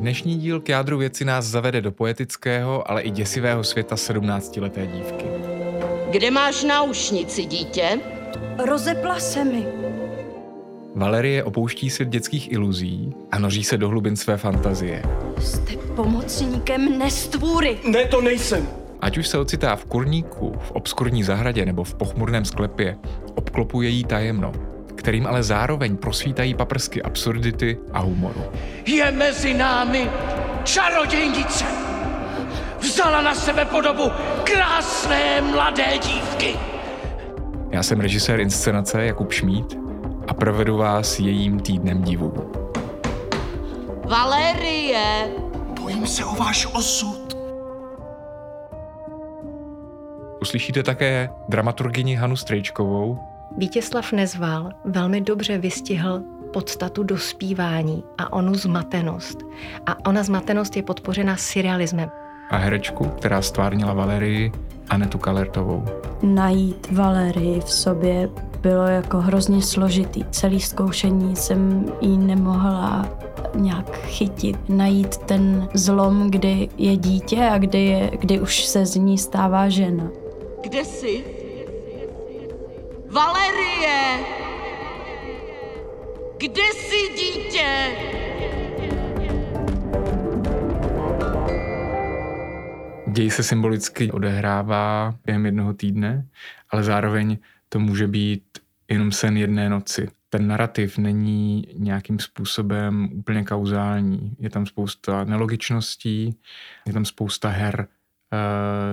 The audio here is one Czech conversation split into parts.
Dnešní díl k jádru věci nás zavede do poetického, ale i děsivého světa 17-leté dívky. Kde máš náušnici, dítě? Rozepla se mi. Valerie opouští svět dětských iluzí a noří se do hlubin své fantazie. Jste pomocníkem nestvůry. Ne, to nejsem. Ať už se ocitá v kurníku, v obskurní zahradě nebo v pochmurném sklepě, obklopuje jí tajemno, kterým ale zároveň prosvítají paprsky absurdity a humoru. Je mezi námi čarodějnice. Vzala na sebe podobu krásné mladé dívky. Já jsem režisér inscenace Jakub Šmíd a provedu vás jejím týdnem divů. Valerie! Bojím se o váš osud. Uslyšíte také dramaturgyni Hanu Strejčkovou, Vítězslav Nezval velmi dobře vystihl podstatu dospívání a onu zmatenost. A ona zmatenost je podpořena surrealismem. a herečku, která stvárnila Valerii, Anetu Kalertovou. Najít Valerii v sobě bylo jako hrozně složitý. Celý zkoušení jsem jí nemohla nějak chytit. Najít ten zlom, kdy je dítě a kdy, je, kdy už se z ní stává žena. Kde jsi? Valerie! Kde jsi, dítě? Děj se symbolicky odehrává během jednoho týdne, ale zároveň to může být jenom sen jedné noci. Ten narrativ není nějakým způsobem úplně kauzální. Je tam spousta nelogičností, je tam spousta her uh,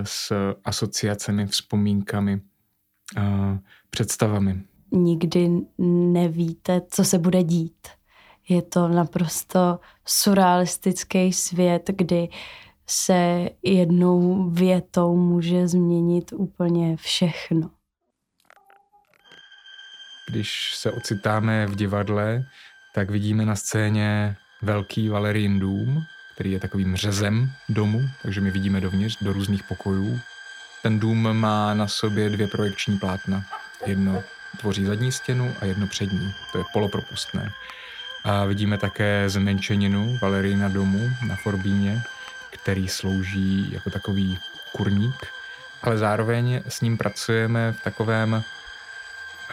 s asociacemi, vzpomínkami, uh, představami. Nikdy nevíte, co se bude dít. Je to naprosto surrealistický svět, kdy se jednou větou může změnit úplně všechno. Když se ocitáme v divadle, tak vidíme na scéně velký Valerijin dům, který je takovým řezem domu, takže my vidíme dovnitř do různých pokojů. Ten dům má na sobě dvě projekční plátna. Jedno tvoří zadní stěnu a jedno přední. To je polopropustné. A vidíme také zmenšeninu Valerijina domu na Forbíně, který slouží jako takový kurník, ale zároveň s ním pracujeme v takovém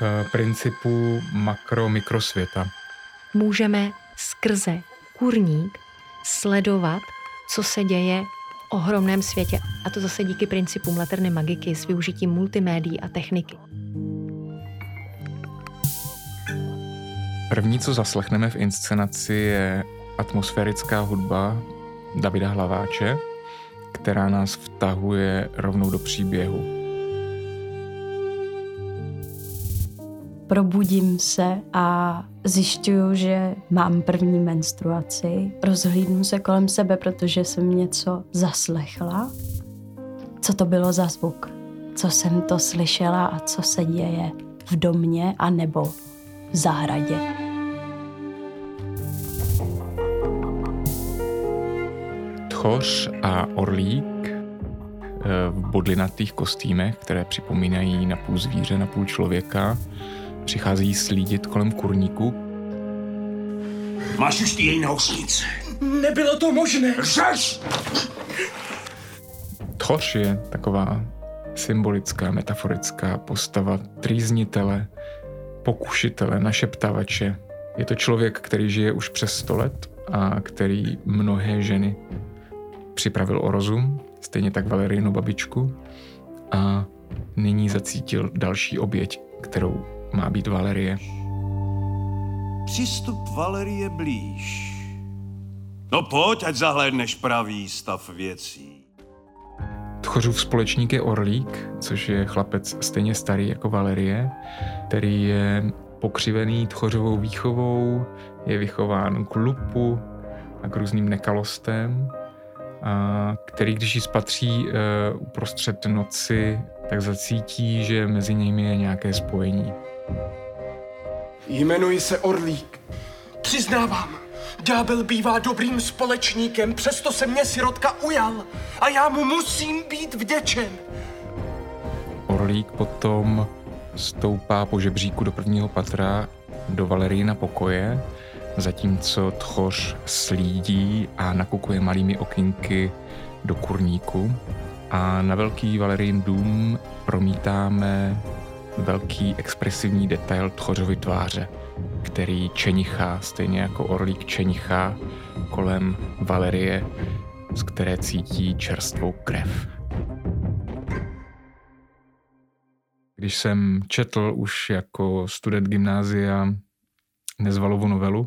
eh, principu makro-mikrosvěta. Můžeme skrze kurník sledovat, co se děje v ohromném světě. A to zase díky principům laterny magiky s využitím multimédií a techniky. První, co zaslechneme v inscenaci, je atmosférická hudba Davida Hlaváče, která nás vtahuje rovnou do příběhu. Probudím se a zjišťuju, že mám první menstruaci. Rozhlídnu se kolem sebe, protože jsem něco zaslechla. Co to bylo za zvuk? Co jsem to slyšela a co se děje v domě a nebo v zahradě? Tchoř a orlík eh, v bodlinatých kostýmech, které připomínají na půl zvíře, na půl člověka, přichází slídit kolem kurníku, Máš už ty její náušnice. Nebylo to možné. Řeš! Tchoř je taková symbolická, metaforická postava trýznitele, pokušitele, našeptavače. Je to člověk, který žije už přes 100 let a který mnohé ženy připravil o rozum, stejně tak Valerijnu babičku a nyní zacítil další oběť, kterou má být Valerie. Přistup Valerie blíž. No pojď, ať zahlédneš pravý stav věcí. Tchořův společník je Orlík, což je chlapec stejně starý jako Valerie, který je pokřivený tchořovou výchovou, je vychován k lupu a k různým nekalostem, který když ji spatří uh, uprostřed noci, tak zacítí, že mezi nimi je nějaké spojení. Jmenuji se Orlík. Přiznávám, ďábel bývá dobrým společníkem, přesto se mě sirotka ujal a já mu musím být vděčen. Orlík potom stoupá po žebříku do prvního patra do Valerijina pokoje zatímco tchoř slídí a nakukuje malými okinky do kurníku. A na velký Valerijin dům promítáme velký expresivní detail tchořovy tváře, který čenichá, stejně jako orlík čenichá kolem Valerie, z které cítí čerstvou krev. Když jsem četl už jako student gymnázia Nezvalovu novelu,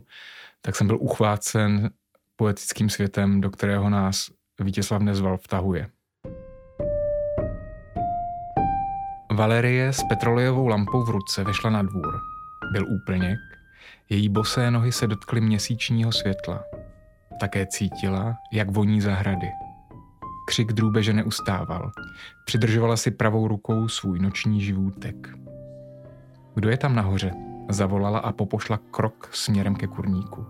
tak jsem byl uchvácen poetickým světem, do kterého nás Vítězslav Nezval vtahuje. Valerie s petrolejovou lampou v ruce vešla na dvůr. Byl úplněk, její bosé nohy se dotkly měsíčního světla. Také cítila, jak voní zahrady. Křik drůbeže neustával. Přidržovala si pravou rukou svůj noční živůtek. Kdo je tam nahoře? Zavolala a popošla krok směrem ke kurníku.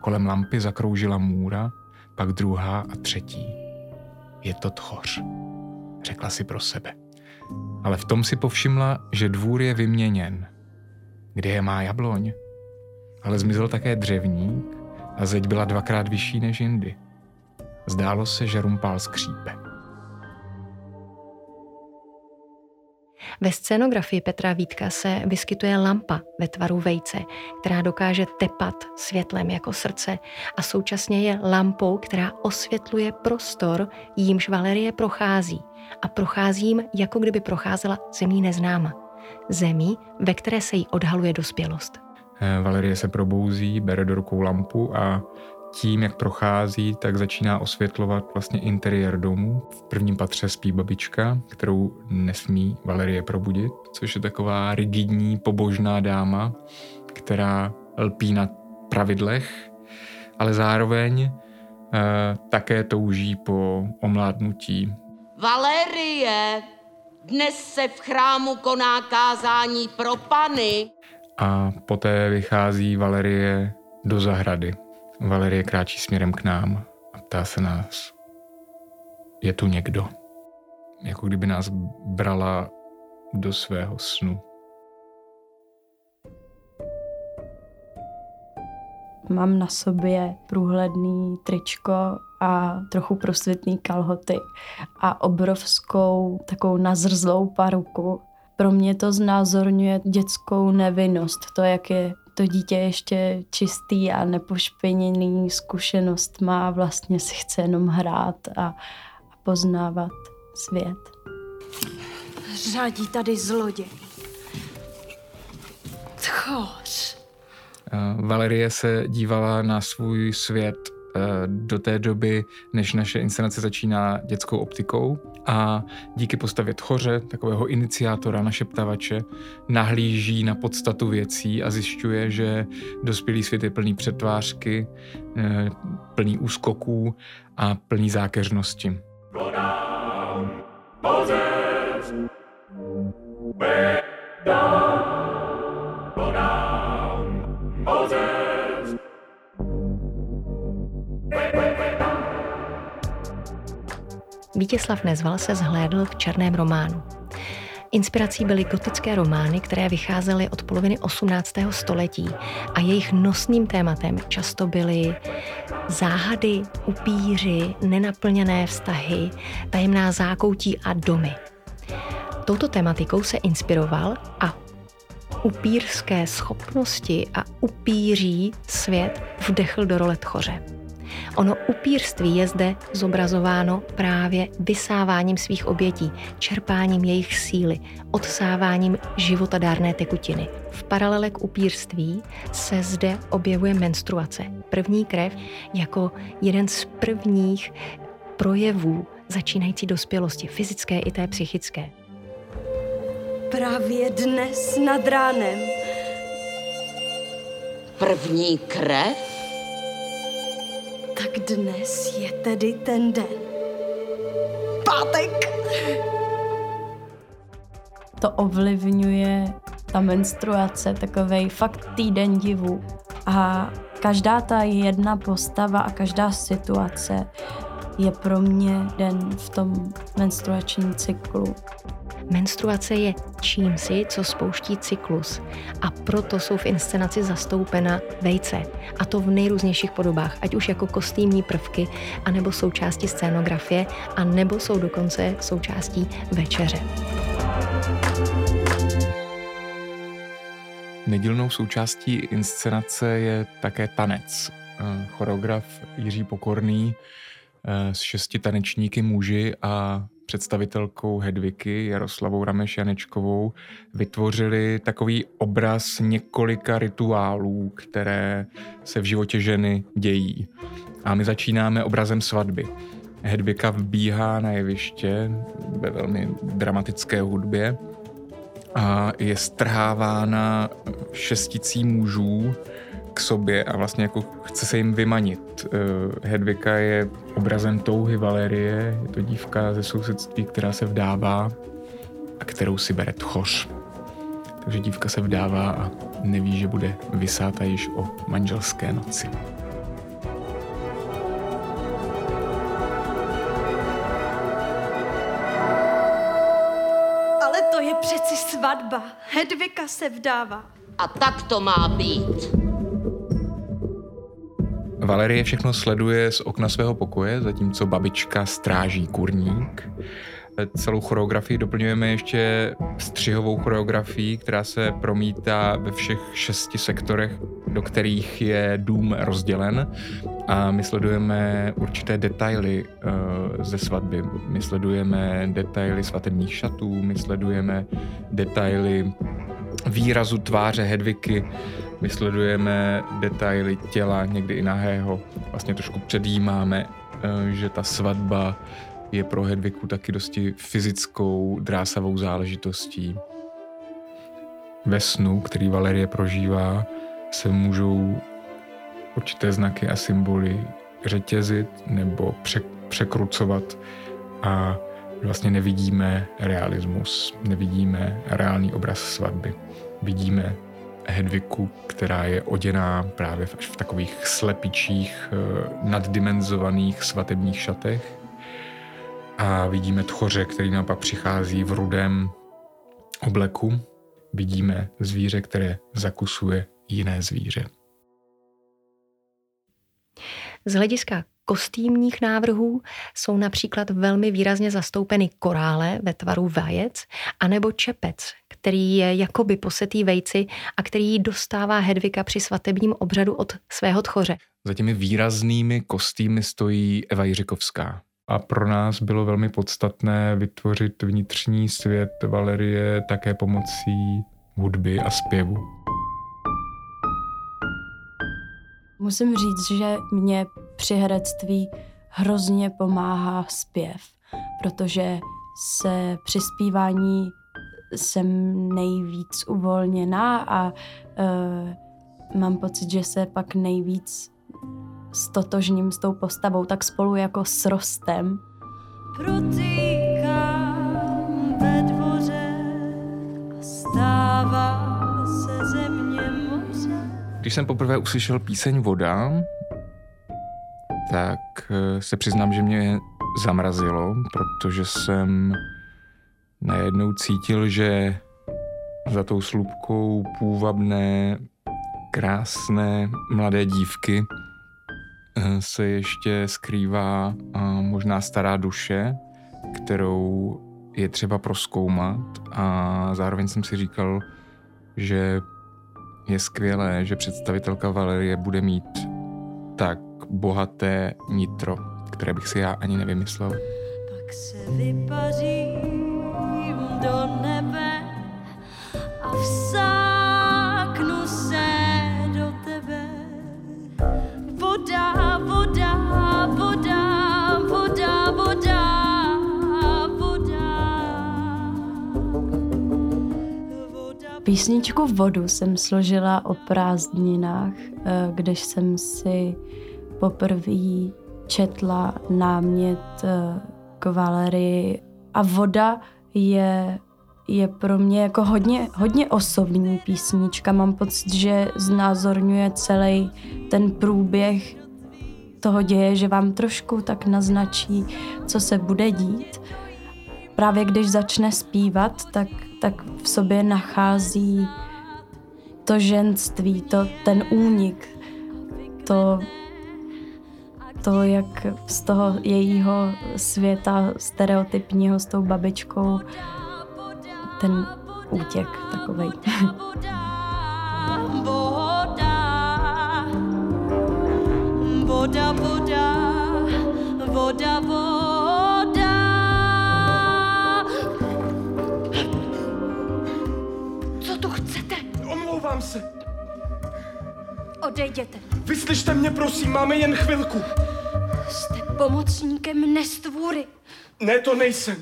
Kolem lampy zakroužila můra, pak druhá a třetí. Je to tchoř, řekla si pro sebe. Ale v tom si povšimla, že dvůr je vyměněn. Kde je má jabloň? Ale zmizel také dřevník a zeď byla dvakrát vyšší než jindy. Zdálo se, že rumpál skřípe. Ve scénografii Petra Vítka se vyskytuje lampa ve tvaru vejce, která dokáže tepat světlem jako srdce a současně je lampou, která osvětluje prostor, jímž Valerie prochází a prochází jim, jako kdyby procházela zemí neznáma. Zemí, ve které se jí odhaluje dospělost. Eh, Valerie se probouzí, bere do rukou lampu a tím, jak prochází, tak začíná osvětlovat vlastně interiér domu. V prvním patře spí babička, kterou nesmí Valerie probudit, což je taková rigidní, pobožná dáma, která lpí na pravidlech, ale zároveň eh, také touží po omládnutí. Valerie, dnes se v chrámu koná kázání pro pany. A poté vychází Valerie do zahrady. Valerie kráčí směrem k nám a ptá se nás, je tu někdo? Jako kdyby nás brala do svého snu. Mám na sobě průhledný tričko a trochu prosvětný kalhoty a obrovskou takovou nazrzlou paruku. Pro mě to znázorňuje dětskou nevinnost, to, jak je to dítě ještě čistý a nepošpiněný zkušenost má, vlastně si chce jenom hrát a, a poznávat svět. Řádí tady zloděj. Tchoř. Valerie se dívala na svůj svět eh, do té doby, než naše inscenace začíná dětskou optikou a díky postavě Tchoře, takového iniciátora, našeptavače, nahlíží na podstatu věcí a zjišťuje, že dospělý svět je plný přetvářky, eh, plný úskoků a plný zákeřnosti. Vítězslav Nezval se zhlédl v černém románu. Inspirací byly gotické romány, které vycházely od poloviny 18. století a jejich nosným tématem často byly záhady, upíři, nenaplněné vztahy, tajemná zákoutí a domy. Touto tematikou se inspiroval a upírské schopnosti a upíří svět vdechl do role tchoře. Ono upírství je zde zobrazováno právě vysáváním svých obětí, čerpáním jejich síly, odsáváním životadárné tekutiny. V paralele k upírství se zde objevuje menstruace. První krev jako jeden z prvních projevů začínající dospělosti, fyzické i té psychické. Právě dnes nad ránem. První krev? Tak dnes je tedy ten den. Pátek! To ovlivňuje ta menstruace, takovej fakt týden divu. A každá ta jedna postava a každá situace je pro mě den v tom menstruačním cyklu. Menstruace je čímsi, co spouští cyklus a proto jsou v inscenaci zastoupena vejce a to v nejrůznějších podobách, ať už jako kostýmní prvky, anebo součástí scénografie, a nebo jsou dokonce součástí večeře. Nedílnou součástí inscenace je také tanec. Eh, choreograf Jiří Pokorný eh, s šesti tanečníky muži a představitelkou Hedviky Jaroslavou Rameš Janečkovou vytvořili takový obraz několika rituálů, které se v životě ženy dějí. A my začínáme obrazem svatby. Hedvika vbíhá na jeviště ve velmi dramatické hudbě a je strhávána šesticí mužů k sobě a vlastně jako chce se jim vymanit. Eh, Hedvika je obrazem touhy Valerie, je to dívka ze sousedství, která se vdává a kterou si bere tchoř. Takže dívka se vdává a neví, že bude vysáta již o manželské noci. Ale to je přeci svatba. Hedvika se vdává. A tak to má být. Valerie všechno sleduje z okna svého pokoje, zatímco babička stráží kurník. Celou choreografii doplňujeme ještě střihovou choreografií, která se promítá ve všech šesti sektorech, do kterých je dům rozdělen. A my sledujeme určité detaily uh, ze svatby. My sledujeme detaily svatebních šatů, my sledujeme detaily výrazu tváře Hedviky, my sledujeme detaily těla, někdy i nahého. Vlastně trošku předjímáme, eh, že ta svatba je pro Hedviku taky dosti fyzickou, drásavou záležitostí. Ve snu, který Valerie prožívá, se můžou určité znaky a symboly řetězit nebo překrucovat a vlastně nevidíme realismus, nevidíme reálný obraz svatby. Vidíme Hedviku, která je oděná právě až v takových slepičích, eh, naddimenzovaných svatebních šatech. A vidíme tchoře, který naopak přichází v rudém obleku. Vidíme zvíře, které zakusuje jiné zvíře. Z hlediska kostýmních návrhů jsou například velmi výrazně zastoupeny korále ve tvaru vajec, anebo čepec, který je jakoby posetý vejci a který dostává Hedvika při svatebním obřadu od svého tchoře. Za těmi výraznými kostýmy stojí Eva Jiřikovská. A pro nás bylo velmi podstatné vytvořit vnitřní svět Valerie také pomocí hudby a zpěvu. Musím říct, že mě při herectví hrozně pomáhá zpěv, protože se při zpívání jsem nejvíc uvolněná a uh, mám pocit, že se pak nejvíc stotožním s tou postavou, tak spolu jako s rostem. Protýkám Když jsem poprvé uslyšel píseň Voda, tak eh, se přiznám, že mě zamrazilo, protože jsem najednou cítil, že za tou slupkou půvabné, krásné mladé dívky eh, se ještě skrývá možná stará duše, kterou je třeba proskoumat a zároveň jsem si říkal, že je skvělé, že představitelka Valerie bude mít tak bohaté nitro, které bych si já ani nevymyslel. Pak se vypařím do nebe Písničku Vodu jsem složila o prázdninách, eh, když jsem si poprvé četla námět eh, k Valerii a voda je, je pro mě jako hodně, hodně osobní písnička. Mám pocit, že znázorňuje celý ten průběh toho děje, že vám trošku tak naznačí, co se bude dít. právě když začne zpívat, tak, tak v sobě nachází to ženství, to, ten únik, to, to, jak z toho jejího světa stereotypního s tou babičkou ten útěk takovej. Odejděte. Vyslyšte mě, prosím, máme jen chvilku. Jste pomocníkem nestvůry. Ne, to nejsem.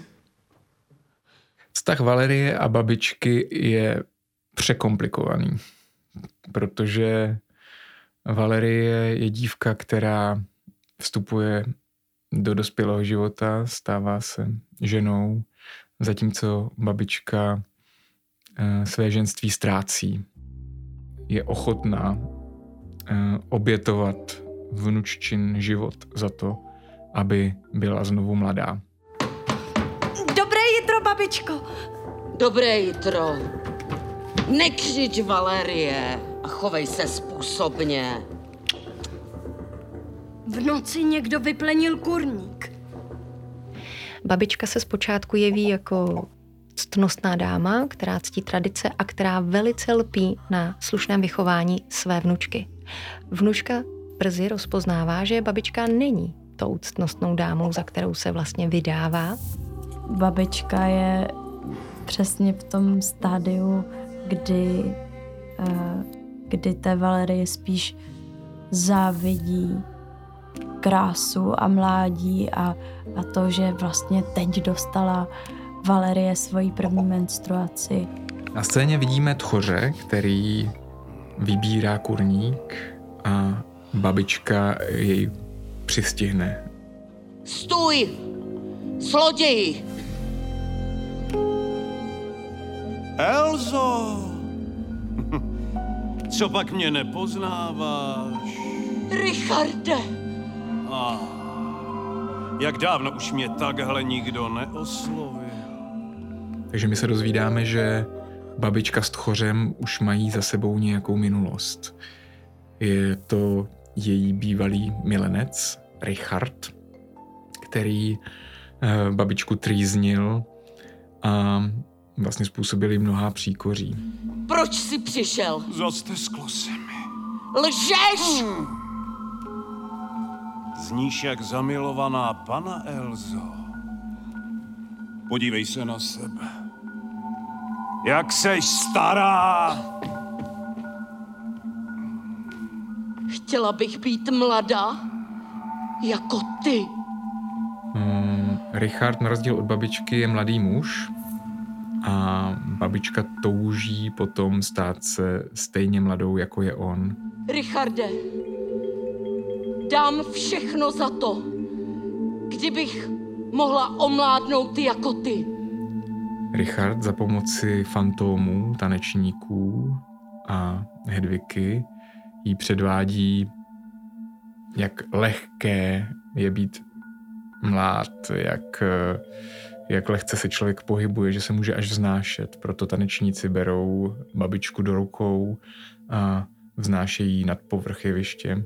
Vztah Valerie a babičky je překomplikovaný, protože Valerie je dívka, která vstupuje do dospělého života, stává se ženou, zatímco babička eh, své ženství ztrácí. Je ochotná obětovat vnuččin život za to, aby byla znovu mladá. Dobré jitro, babičko. Dobré jitro. Nekřič, Valerie, a chovej se způsobně. V noci někdo vyplenil kurník. Babička se zpočátku jeví jako ctnostná dáma, která ctí tradice a která velice lpí na slušném vychování své vnučky. Vnučka brzy rozpoznává, že babička není tou ctnostnou dámou, za kterou se vlastně vydává. Babička je přesně v tom stádiu, kdy, eh, kdy té Valerie spíš závidí krásu a mládí a, a to, že vlastně teď dostala Valerie svoji první menstruaci. Na scéně vidíme tchoře, který vybírá kurník a babička jej přistihne. Stůj! Zloději! Elzo! Co pak mě nepoznáváš? Richarde! Ah, jak dávno už mě takhle nikdo neoslovil. Takže my se dozvídáme, že babička s tchořem už mají za sebou nějakou minulost. Je to její bývalý milenec, Richard, který eh, babičku trýznil a vlastně způsobili mnohá příkoří. Proč jsi přišel? Zastesklo se mi. Lžeš! Zníš jak zamilovaná pana Elzo. Podívej se na sebe. Jak seš stará! Chtěla bych být mladá, jako ty. Mm, Richard, na rozdíl od babičky, je mladý muž a babička touží potom stát se stejně mladou, jako je on. Richarde, dám všechno za to, kdybych mohla omládnout ty jako ty. Richard za pomoci fantomů, tanečníků a Hedviky jí předvádí, jak lehké je být mlád, jak, jak lehce se člověk pohybuje, že se může až vznášet. Proto tanečníci berou babičku do rukou a vznášejí nad povrch jeviště.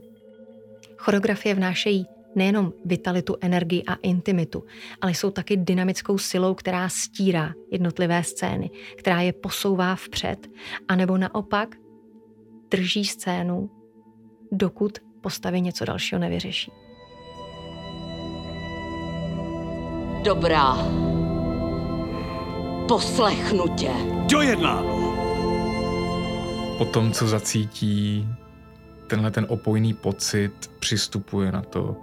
Choreografie vnášejí nejenom vitalitu, energii a intimitu, ale jsou taky dynamickou silou, která stírá jednotlivé scény, která je posouvá vpřed, anebo naopak drží scénu, dokud postavy něco dalšího nevyřeší. Dobrá. Poslechnu tě. Dojednáno. Po tom, co zacítí tenhle ten opojný pocit, přistupuje na to,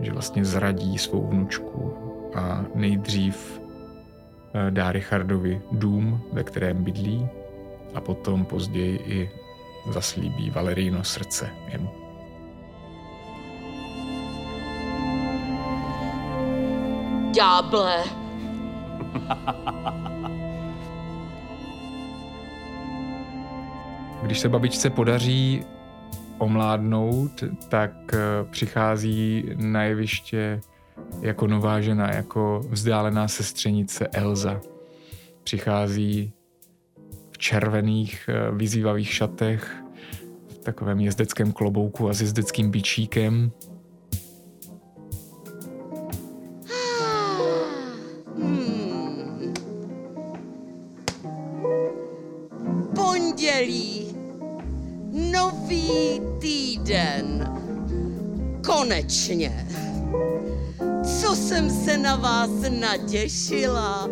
že vlastně zradí svou vnučku a nejdřív eh, dá Richardovi dům, ve kterém bydlí a potom později i zaslíbí Valerino srdce jemu. Ďáble. Když se babičce podaří omládnout, tak eh, přichází na jeviště jako nová žena, jako vzdálená sestřenice Elza. Přichází v červených eh, vyzývavých šatech, v takovém jezdeckém klobouku a s jezdeckým bičíkem. Konečně. Co jsem se na vás natěšila.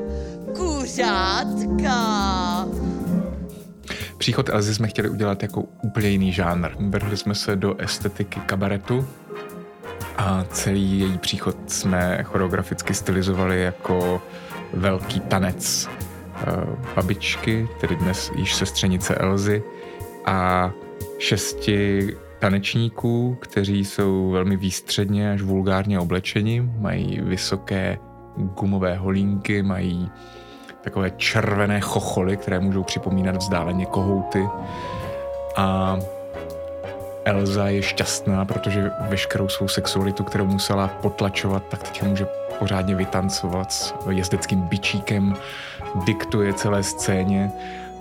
Kuřátka. Příchod Elzy jsme chtěli udělat jako úplně jiný žánr. Vrhli jsme se do estetiky kabaretu a celý její příchod jsme choreograficky stylizovali jako velký tanec eh, babičky, tedy dnes již sestřenice Elzy a šesti tanečníků, kteří jsou velmi výstředně až vulgárně oblečeni, mají vysoké gumové holínky, mají takové červené chocholy, které můžou připomínat vzdáleně kohouty. A Elza je šťastná, protože veškerou svou sexualitu, kterou musela potlačovat, tak teď může pořádně vytancovat s jezdeckým bičíkem, diktuje celé scéně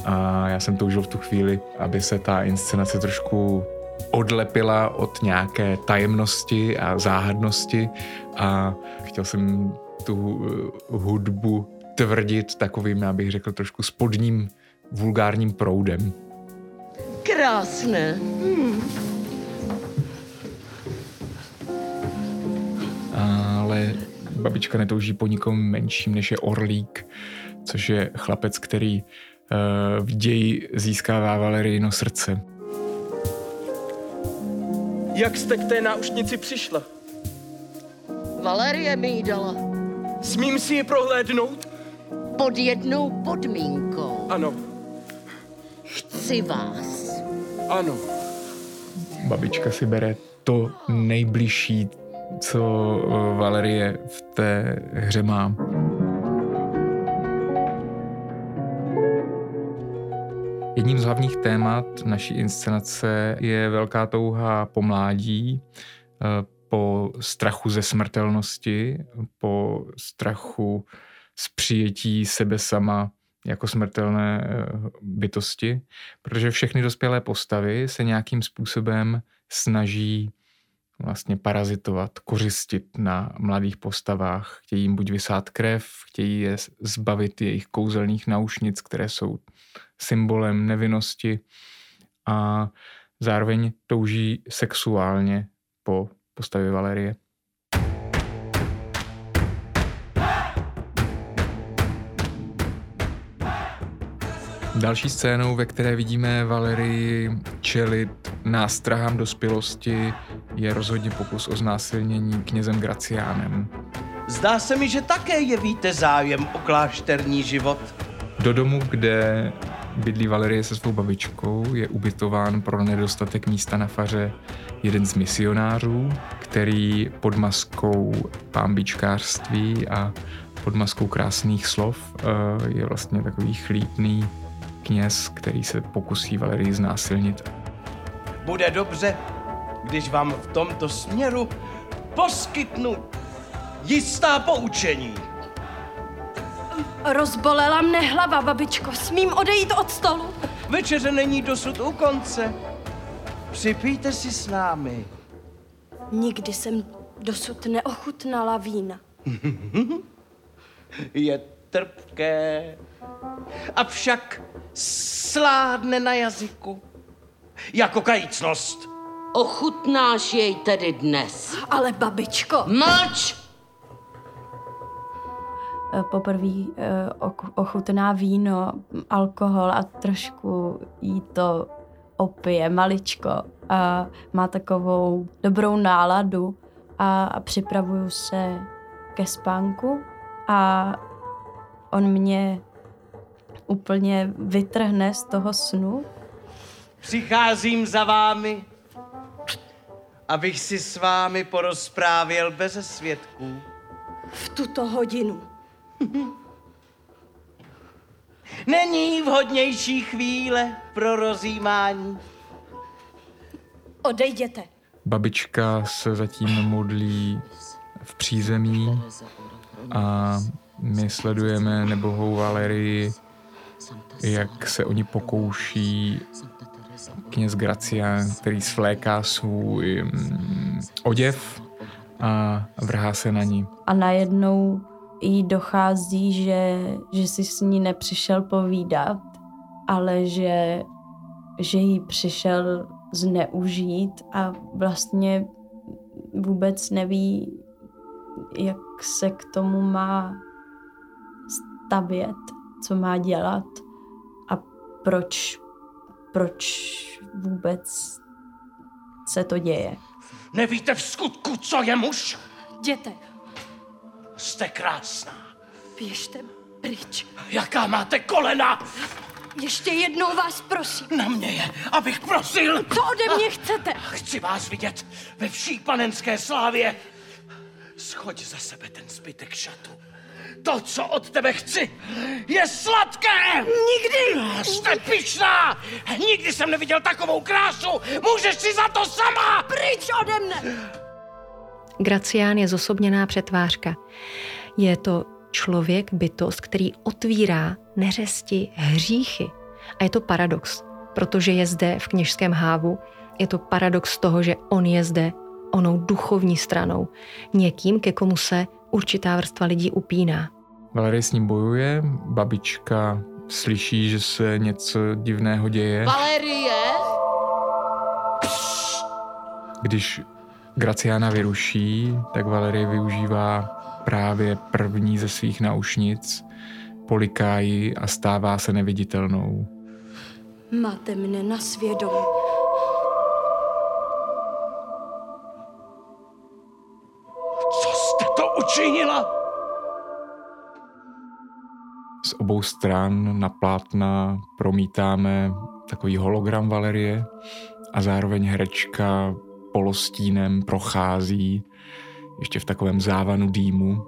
a já jsem toužil v tu chvíli, aby se ta inscenace trošku odlepila od nějaké tajemnosti a záhadnosti a chtěl jsem tu eh, hudbu tvrdit takovým, já bych řekl, trošku spodním vulgárním proudem. Krásné. Hmm. Ale babička netouží po nikom menším, než je Orlík, což je chlapec, který uh, v ději získává Valerino srdce. Jak jste k té náušnici přišla? Valerie mi ji dala. Smím si ji prohlédnout? Pod jednou podmínkou. Ano, Chci vás. ano. Babička si bere to nejbližší, co eh, Valerie v té hře má. Jedním z hlavních témat naší inscenace je velká touha po mládí, eh, po strachu ze smrtelnosti, po strachu z přijetí sebe sama jako smrtelné eh, bytosti, protože všechny dospělé postavy se nějakým způsobem snaží vlastně parazitovat, kořistit na mladých postavách. Chtějí jim buď vysát krev, chtějí je zbavit jejich kouzelných naušnic, které jsou symbolem nevinnosti a zároveň touží sexuálně po postavě Valerie. Další scénou, ve které vidíme Valerii čelit nástrahám dospělosti, je rozhodně pokus o znásilnění knězem Graciánem. Zdá se mi, že také jevíte zájem o klášterní život. Do domu, kde bydlí Valerie se svou babičkou, je ubytován pro nedostatek místa na faře jeden z misionářů, který pod maskou pámbičkářství a pod maskou krásných slov eh, je vlastně takový chlípný kněz, který se pokusí Valerii znásilnit. Bude dobře, když vám v tomto směru poskytnu jistá poučení. Rozbolela mne hlava, babičko. Smím odejít od stolu? Večeře není dosud u konce. Připijte si s námi. Nikdy jsem dosud neochutnala vína. Je trpké, avšak sládne na jazyku. Jako kajícnost. Ochutnáš jej tedy dnes. Ale babičko, Mlč! Poprvé eh, ochutná víno, alkohol a trošku jí to opije maličko a má takovou dobrou náladu a, a připravuju se ke spánku a on mě úplně vytrhne z toho snu. Přicházím za vámi, abych si s vámi porozprávěl beze svědků. v tuto hodinu. Není vhodnější chvíle pro rozjímání. Odejděte. Babička se zatím modlí v přízemí a my sledujeme nebohou Valerii, jak se oni pokouší kněz Gracián, který svléká svůj mm, oděv a vrhá se na ní. A najednou jí dochází, že, že si s ní nepřišel povídat, ale že, že jí přišel zneužít a vlastně vůbec neví, jak se k tomu má stavět, co má dělat a proč, proč vůbec se to děje. Nevíte v skutku, co je muž? Jděte, Jste krásná. běžte pryč. Jaká máte kolena? Ještě jednou vás prosím. Na mě je, abych prosil. Co ode mě chcete? Chci vás vidět ve vší panenské slávě. Schoď za sebe ten zbytek šatu. To, co od tebe chci, je sladké! Nikdy! Jste pyšná! Nikdy jsem neviděl takovou krásu! Můžeš si za to sama! Pryč ode mne! Gracián je zosobněná přetvářka. Je to člověk, bytost, který otvírá neřesti, hříchy. A je to paradox, protože je zde v kněžském hávu. Je to paradox toho, že on je zde onou duchovní stranou. Někým, ke komu se určitá vrstva lidí upíná. Valerie s ním bojuje, babička slyší, že se něco divného děje. Valerie? Když Graciana vyruší, tak Valerie využívá právě první ze svých naušnic, poliká ji a stává se neviditelnou. Máte mne na svědomí. Co jste to učinila? Z obou stran na plátna promítáme takový hologram Valerie a zároveň herečka polostínem prochází ještě v takovém závanu dýmu.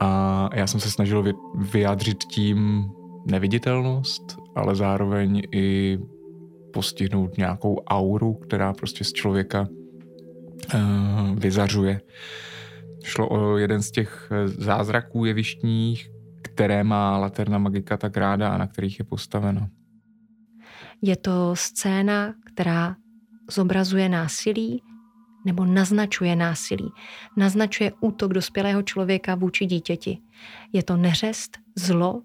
A já jsem se snažil vy- vyjádřit tím neviditelnost, ale zároveň i postihnout nějakou auru, která prostě z člověka uh, vyzařuje. Šlo o jeden z těch eh, zázraků jevištních, které má Laterna Magika tak ráda a na kterých je postavena. Je to scéna, která zobrazuje násilí nebo naznačuje násilí. Naznačuje útok dospělého člověka vůči dítěti. Je to neřest, zlo,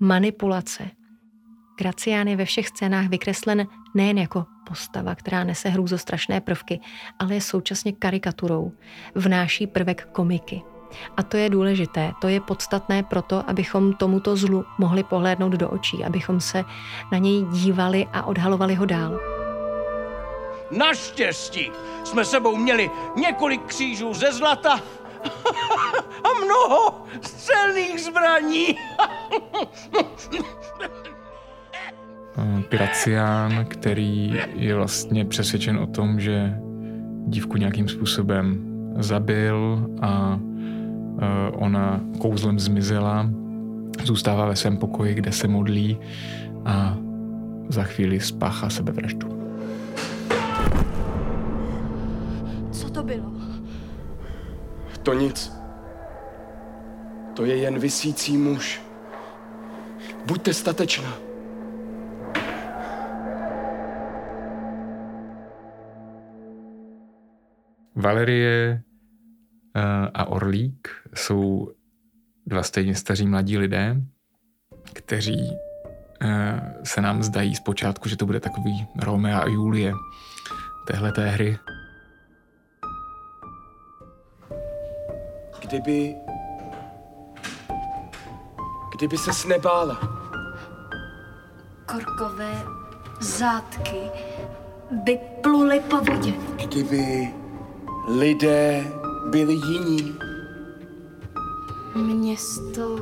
manipulace. Gracián je ve všech scénách vykreslen nejen jako postava, která nese hrůzostrašné prvky, ale je současně karikaturou. Vnáší prvek komiky. A to je důležité, to je podstatné proto, abychom tomuto zlu mohli pohlédnout do očí, abychom se na něj dívali a odhalovali ho dál. Naštěstí jsme sebou měli několik křížů ze zlata a mnoho střelných zbraní. Eh, Gracián, který je vlastně přesvědčen o tom, že dívku nějakým způsobem zabil a eh, ona kouzlem zmizela, zůstává ve svém pokoji, kde se modlí a za chvíli spáchá sebevraždu. To bylo? To nic. To je jen vysící muž. Buďte statečná. Valerie eh, a Orlík jsou dva stejně staří mladí lidé, kteří eh, se nám zdají zpočátku, že to bude takový Romeo a Julie téhle té hry. Kdyby... Kdyby se nebála. Korkové zátky by pluly po vodě. Kdyby lidé byli jiní. Město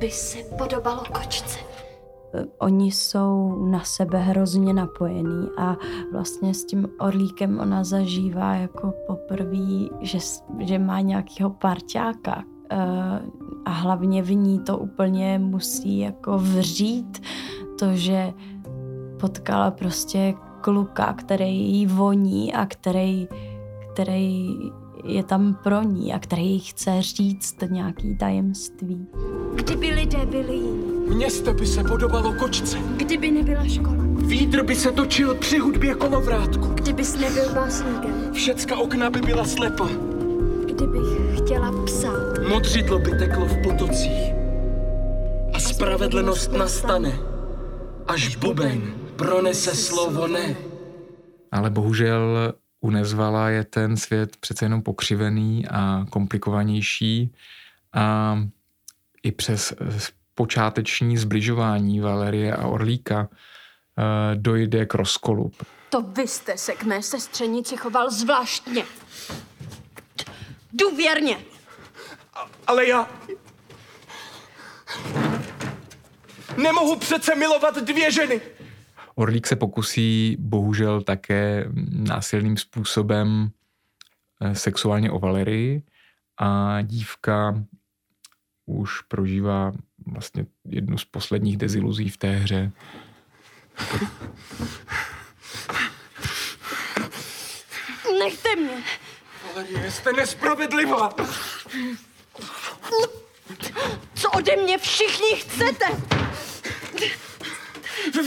by se podobalo kočce. Oni jsou na sebe hrozně napojení a vlastně s tím orlíkem ona zažívá jako poprvé, že, že má nějakého parťáka eh, a hlavně v ní to úplně musí jako vřít, to, že potkala prostě kluka, který jí voní a který, který je tam pro ní a který chce říct nějaký tajemství. Kdyby lidé byli jiní. Město by se podobalo kočce. Kdyby nebyla škola. Vítr by se točil při hudbě kolovrátku. Kdybys nebyl básníkem. Všecka okna by byla slepa. Kdybych chtěla psát. Modřidlo by teklo v potocích. A spravedlnost nastane, až bubeň pronese slovo ne. Ale bohužel u Nezvala je ten svět přece jenom pokřivený a komplikovanější a i přes počáteční zbližování Valerie a Orlíka eh, dojde k rozkolu. To vy jste se k mé sestřenici choval zvláštně. Důvěrně. Ale já... Nemohu přece milovat dvě ženy. Orlík se pokusí bohužel také násilným způsobem eh, sexuálně o Valerii a dívka už prožívá vlastně jednu z posledních deziluzí v té hře. Nechte mě. Valerie, jste nespravedlivá. Co ode mě všichni chcete?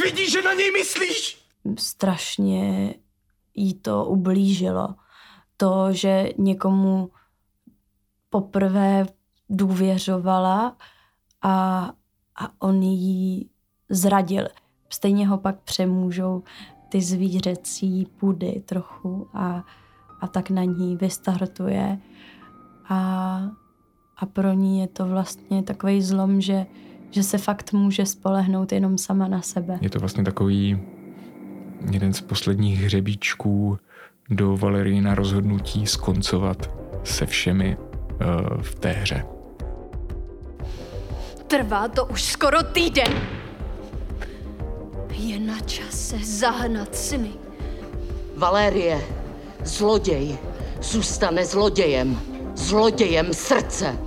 Vidíš, že na něj myslíš? Strašně jí to ublížilo. To, že někomu poprvé důvěřovala a, a on jí zradil. Stejně ho pak přemůžou ty zvířecí půdy trochu a, a tak na ní vystartuje. A, a pro ní je to vlastně takový zlom, že, že se fakt může spolehnout jenom sama na sebe. Je to vlastně takový jeden z posledních hřebíčků do Valerína rozhodnutí skoncovat se všemi uh, v té hře. Trvá to už skoro týden. Je na čase zahnat sny. Valérie, zloděj, zůstane zlodějem. Zlodějem srdce.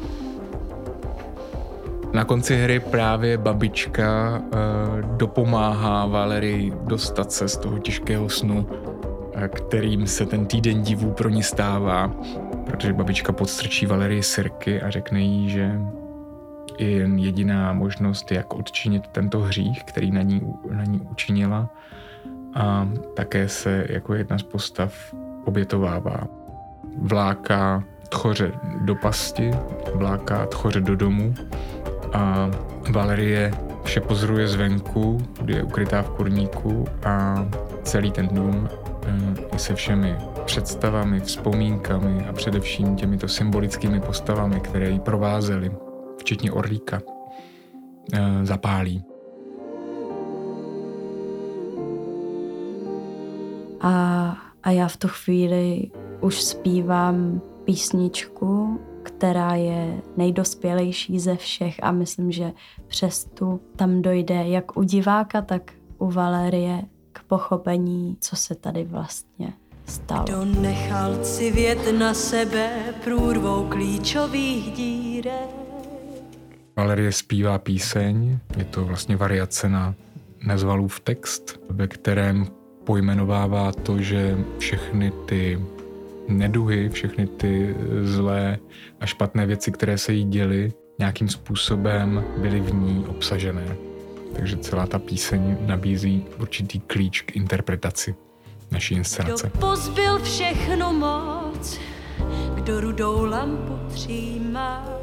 Na konci hry právě babička uh, dopomáhá Valerii dostat se z toho těžkého snu, uh, kterým se ten týden divů pro ní stává, protože babička podstrčí Valerii sirky a řekne jí, že jen jediná možnost, jak odčinit tento hřích, který na ní, na ní učinila a také se jako jedna z postav obětovává. Vláká tchoře do pasti, vláká tchoře do domu a Valerie vše pozoruje zvenku, kdy je ukrytá v kurníku a celý ten dům je se všemi představami, vzpomínkami a především těmito symbolickými postavami, které ji provázely, včetně Orlíka, zapálí. A, a já v tu chvíli už zpívám písničku, která je nejdospělejší ze všech a myslím, že přes tu tam dojde jak u diváka, tak u Valérie k pochopení, co se tady vlastně stalo. Kdo nechal civět na sebe průrvou klíčových dírek? Valerie zpívá píseň, je to vlastně variace na Nezvalův text, ve kterém pojmenovává to, že všechny ty neduhy, všechny ty zlé a špatné věci, které se jí děly, nějakým způsobem byly v ní obsažené. Takže celá ta píseň nabízí určitý klíč k interpretaci naší inscenace. Kdo pozbyl všechnu moc, kdo rudou lampu třímá,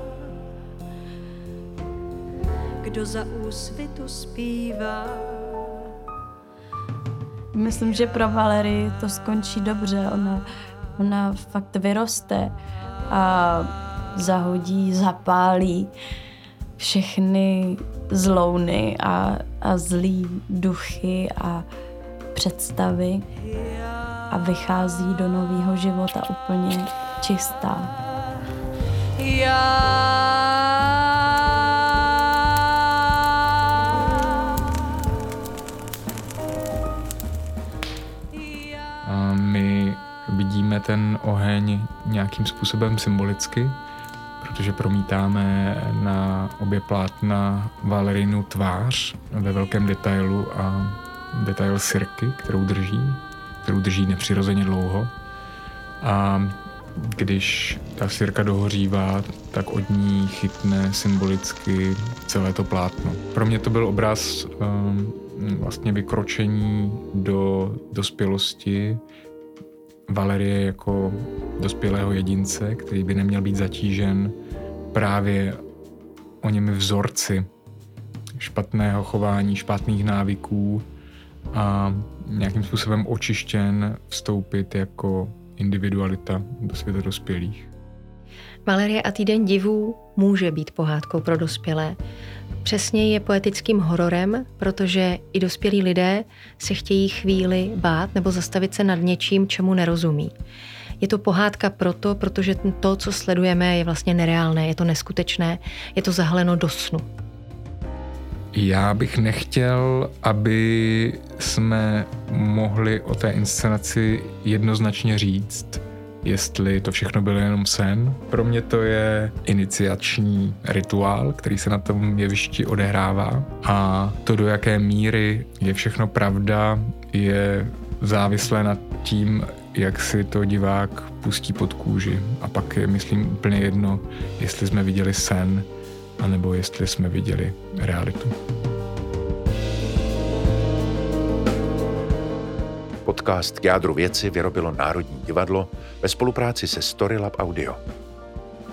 kdo za úsvitu zpívá. Myslím, že pro Valerii to skončí dobře. Ona ona fakt vyroste a zahodí, zapálí všechny zlouny a, a zlý duchy a představy a vychází do nového života úplně čistá. Já ten oheň nějakým způsobem symbolicky, protože promítáme na obě plátna Valerinu tvář ve velkém detailu a detail sirky, kterou drží, kterou drží nepřirozeně dlouho. A když ta sirka dohořívá, tak od ní chytne symbolicky celé to plátno. Pro mě to byl obraz um, vlastně vykročení do dospělosti Valerie jako dospělého jedince, který by neměl být zatížen právě o němi vzorci špatného chování, špatných návyků a nějakým způsobem očištěn vstoupit jako individualita do světa dospělých. Valerie a týden divů může být pohádkou pro dospělé. Přesně je poetickým hororem, protože i dospělí lidé se chtějí chvíli bát nebo zastavit se nad něčím, čemu nerozumí. Je to pohádka proto, protože to, co sledujeme, je vlastně nereálné, je to neskutečné, je to zahaleno do snu. Já bych nechtěl, aby jsme mohli o té inscenaci jednoznačně říct, jestli to všechno byl jenom sen. Pro mě to je iniciační rituál, který se na tom jevišti odehrává a to, do jaké míry je všechno pravda, je závislé nad tím, jak si to divák pustí pod kůži. A pak je, myslím, úplně jedno, jestli jsme viděli sen, anebo jestli jsme viděli realitu. Podcast k jádru věci vyrobilo Národní divadlo ve spolupráci se Storylab Audio.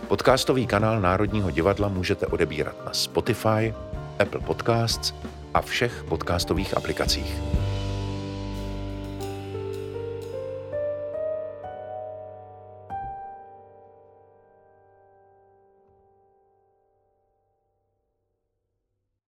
Podcastový kanál Národního divadla můžete odebírat na Spotify, Apple Podcasts a všech podcastových aplikacích.